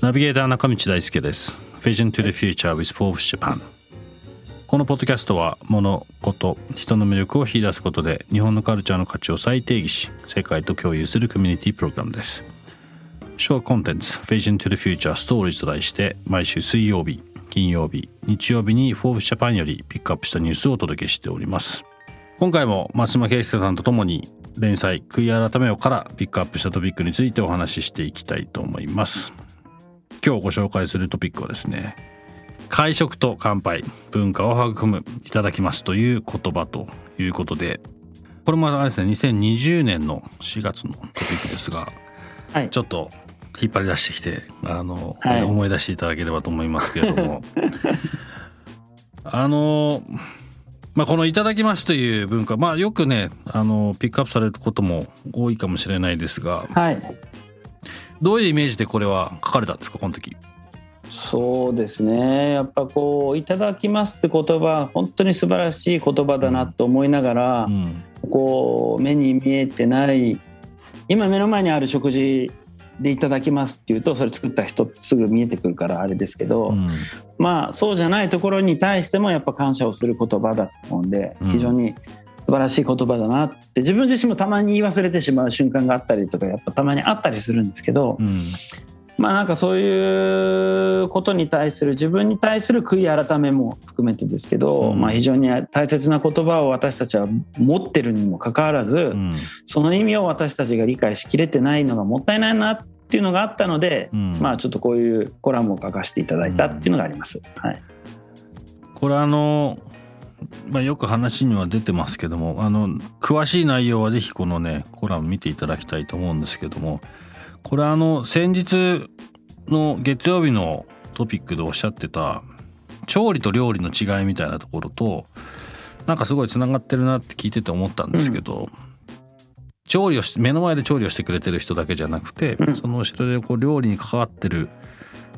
ナビゲーター中道大輔です。Vision to the Future with Forbes Japan このポッドキャストは物事人の魅力を引き出すことで日本のカルチャーの価値を再定義し世界と共有するコミュニティプログラムです。ショーコンテンツ Vision to the Future Stories と題して毎週水曜日金曜日日曜日にフォーブスジャパンよりピックアップしたニュースをお届けしております。今回も松島圭介さんとともに連載「悔い改めよ」からピックアップしたトピックについてお話ししていきたいと思います。今日ご紹介するトピックはですね会食と乾杯文化を育むいただきますという言葉ということでこれもあれですね2020年の4月のトピックですが、はい、ちょっと引っ張り出してきてあの、はい、思い出していただければと思いますけれども。あのまあ、この「いただきます」という文化まあよくねあのピックアップされることも多いかもしれないですが、はい、どういうイメージでこれは書かれたんですかこの時？そうですね。やっぱこう「いただきます」って言葉本当に素晴らしい言葉だなと思いながら、うん、こう目に見えてない今目の前にある食事でいただきますっていうとそれ作った人すぐ見えてくるからあれですけど、うん、まあそうじゃないところに対してもやっぱ感謝をする言葉だと思うん。で非常に素晴らしい言葉だなって自分自身もたまに言い忘れてしまう瞬間があったりとかやっぱたまにあったりするんですけど、うん、まあなんかそういうことに対する自分に対する悔い改めも含めてですけど、うん、まあ非常に大切な言葉を私たちは持ってるにもかかわらず、うん、その意味を私たちが理解しきれてないのがもったいないなっていうのがあったので、まあちょっとこういうコラムを書かせていただいたっていうのがあります。はい、これあのまあ、よく話には出てますけどもあの詳しい内容はぜひこのねコラム見ていただきたいと思うんですけどもこれあの先日の月曜日のトピックでおっしゃってた調理と料理の違いみたいなところとなんかすごいつながってるなって聞いてて思ったんですけど、うん、調理をし目の前で調理をしてくれてる人だけじゃなくて、うん、その後ろでこう料理に関わってる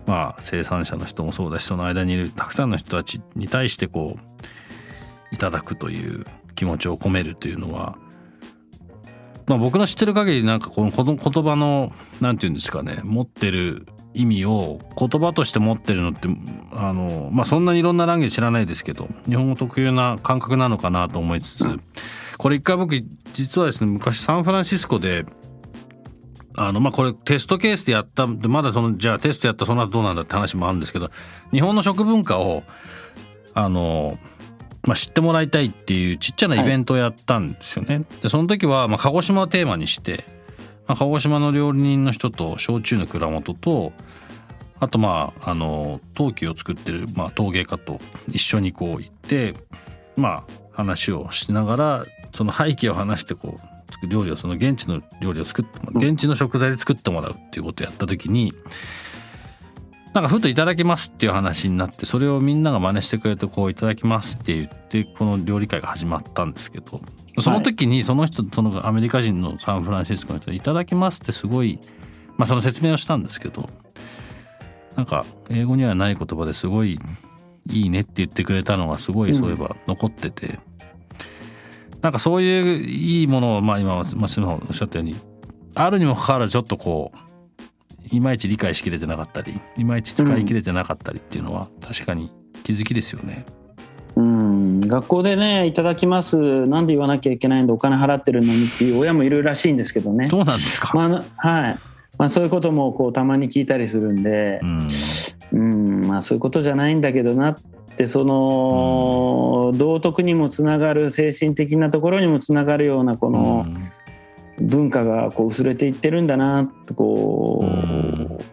まあ生産者の人もそうだしその間にいるたくさんの人たちに対してこういただくという気持ちを込めるというのは、まあ、僕の知ってる限りなんかこのこの言葉の何て言うんですかね持ってる意味を言葉として持ってるのってあの、まあ、そんなにいろんなランゲージ知らないですけど日本語特有な感覚なのかなと思いつつこれ一回僕実はですね昔サンフランシスコであのまあこれテストケースでやったまだそのじゃあテストやったその後どうなんだって話もあるんですけど日本の食文化をあのまあ、知ってもらいたいっていうちっちゃなイベントをやったんですよね。はい、でその時はまあ鹿児島をテーマにして、まあ、鹿児島の料理人の人と焼酎の蔵元とあとまああの陶器を作ってる、まあ、陶芸家と一緒にこう行ってまあ話をしながらその背景を話してこう料理をその現地の料理を作って現地の食材で作ってもらうっていうことをやった時に。なんかふといただきますっていう話になってそれをみんなが真似してくれてこういただきますって言ってこの料理会が始まったんですけどその時にその人そのアメリカ人のサンフランシスコの人いただきますってすごいまあその説明をしたんですけどなんか英語にはない言葉ですごいいいねって言ってくれたのがすごいそういえば残ってて、うん、なんかそういういいものをまあ今松島おっしゃったようにあるにもかかわらずちょっとこういまいち理解しきれてなかったりいまいち使い切れてなかったりっていうのは確かに気づきですよね。うん、学校でね「いただきます」なんで言わなきゃいけないんでお金払ってるのにっていう親もいるらしいんですけどね。どうなんですか、まあ、はい。まあ、そういうこともこうたまに聞いたりするんで、うん、ん。まあ、そういうことじゃないんだけどなってその道徳にもつながる精神的なところにもつながるようなこの。うん文化がこう薄れていってるんだなとこ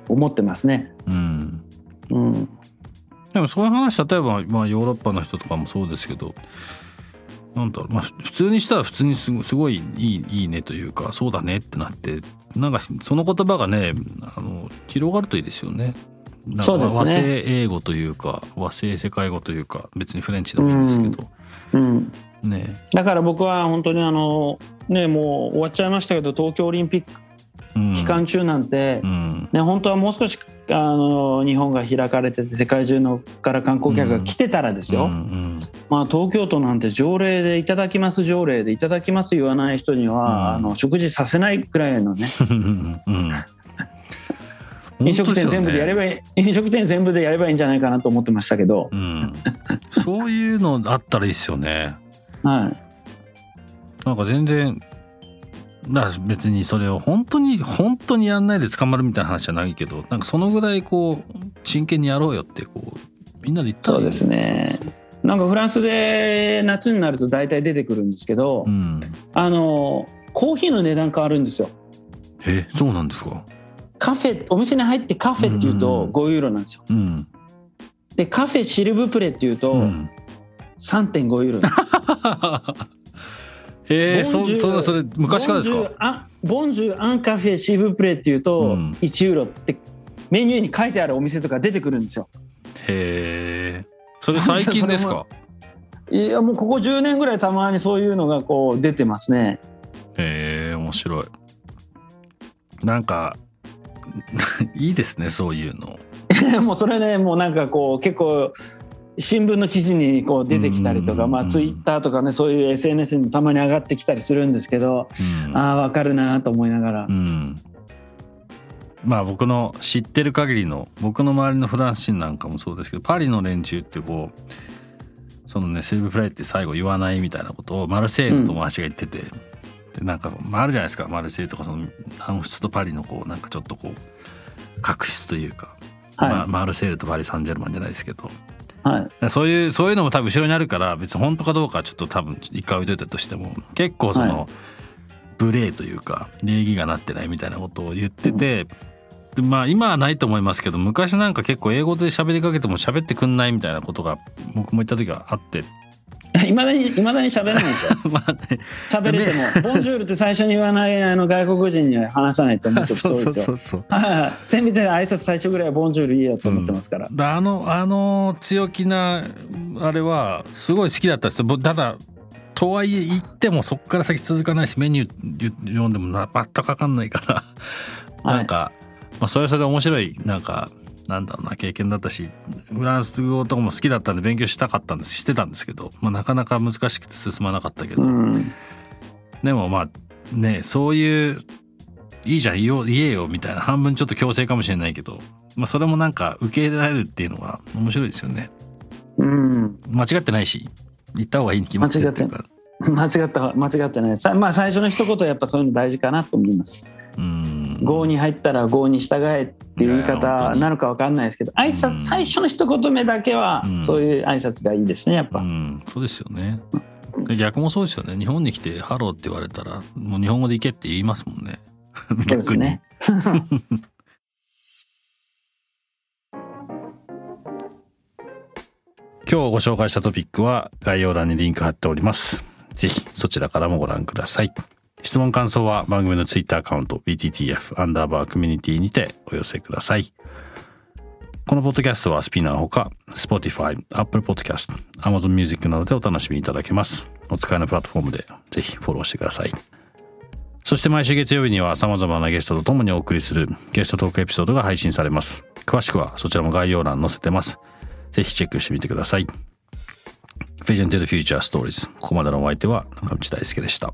う思ってますね。うん、うん、でもそういう話例えば、まあ、ヨーロッパの人とかもそうですけどなんだろう、まあ、普通にしたら普通にすごすごいいいいいねというかそうだねってなってなんかその言葉がねあの広がるといいですよね。そうですね。和製英語というか和製世界語というか別にフレンチでもいいんですけど、うん、ね。だから僕は本当にあのねもう終わっちゃいましたけど東京オリンピックうん。期間中なんて、うん。ね、本当はもう少しあの日本が開かれてて世界中のから観光客が来てたらですよ、うんまあ、東京都なんて条例で「いただきます」条例で「いただきます」言わない人には、うん。あの食事させないくらいのね。うんうん飲食店全部でやればいい、いい、飲食店全部でやればいいんじゃないかなと思ってましたけど、うん、そういうのあったらいいですよね。はい、なんか全然だ別にそれを本当に本当にやんないで捕まるみたいな話じゃないけどなんかそのぐらいこう真剣にやろうよってこうみんなで言ったらいいそうですね。なんかフランスで夏になると大体出てくるんですけど、うん。あのコーヒーの値段変わるんですよ。えそうなんですか？カフェお店に入ってカフェっていううんとうん。5ユーロなんですよ。うん。でカフェシルブプレっていうとうん。3.5ユーロなんです。えー、そボンジュールそそれ昔からですか？ボンジュアンカフェシルブプレっていうとうん。1ユーロってメニューに書いてあるお店とか出てくるんですよ。へえ。それ最近ですか？いやもうここ10年ぐらいたまにそういうのがこう出てますね。へえ面白い。なんか いいですねそういうの。もうそれねもうなんかこう結構新聞の記事にこう出てきたりとか、うんまあ、ツイッターとかねそういう SNS にもたまに上がってきたりするんですけど、うん。ああ分かるなと思いながら、うん。まあ僕の知ってる限りの僕の周りのフランス人なんかもそうですけどパリの連中ってこうそのねセーブプレイって最後言わないみたいなことをマルセイユの友達が言ってて、でなんか、まあ、あるじゃないですか。マルセイユとかその南仏とパリのこうなんかちょっとこう確執というか、はい。まあ、マルセイユとパリ・サンジェルマンじゃないですけど。はい、そういうそういうのも多分後ろにあるから別に本当かどうかはちょっと多分一回置いといたとしても。結構その、は無礼というか礼儀がなってないみたいなことを言ってて、でまあ今はないと思いますけど昔なんか結構英語で喋りかけても喋ってくんないみたいなことが僕も言った時はあって いまだにいまだに喋れないんですよ。喋れても「ボンジュール」って最初に言わないあの外国人には話さないと思ってるそうそうそうそうはいはいせめて挨拶最初ぐらいは「ボンジュール」いいよと思ってますから、だあのあの強気なあれはすごい好きだったんです。よぼただとはいえ言ってもそこから先続かないしメニュー読んでもな全く分かんないから。はい。なんか、まあ、それはそれで面白い。なんかなんだろうな経験だったしフランス語とかも好きだったんで勉強したかったんですしてたんですけど、まあ、なかなか難しくて進まなかったけど、うん。でもまあねそういういいじゃん言えよみたいな半分ちょっと強制かもしれないけど、まあ、それもなんか受け入れられるっていうのが面白いですよね。うん、間違ってないし言った方がいいに決まってるっていうか。間違った 間違ってない。さまあ最初の一言はやっぱそういうの大事かなと思います。うん郷に入ったら郷に従えっていう言い方なのかわかんないですけど挨うん。拶最初の一言目だけはうん。そういう挨拶がいいですねやっぱ、うん、そうですよね。で逆もそうですよね。日本に来て「ハロー」って言われたらもう日本語で行けって言いますもんね。そうですね。今日ご紹介したトピックは概要欄にリンク貼っております。ぜひそちらからもご覧ください。質問感想は番組のツイッターアカウント BTTF アンダーバーコミュニティにてお寄せください。このポッドキャストはスピナーほか Spotify、Apple Podcast、Amazon Music などでお楽しみいただけます。お使いのプラットフォームでぜひフォローしてください。そして毎週月曜日には様々なゲストと共にお送りするゲストトークエピソードが配信されます。詳しくはそちらも概要欄に載せてます。ぜひチェックしてみてください。Vision to the Future Stories。ここまでのお相手は中内大輔でした。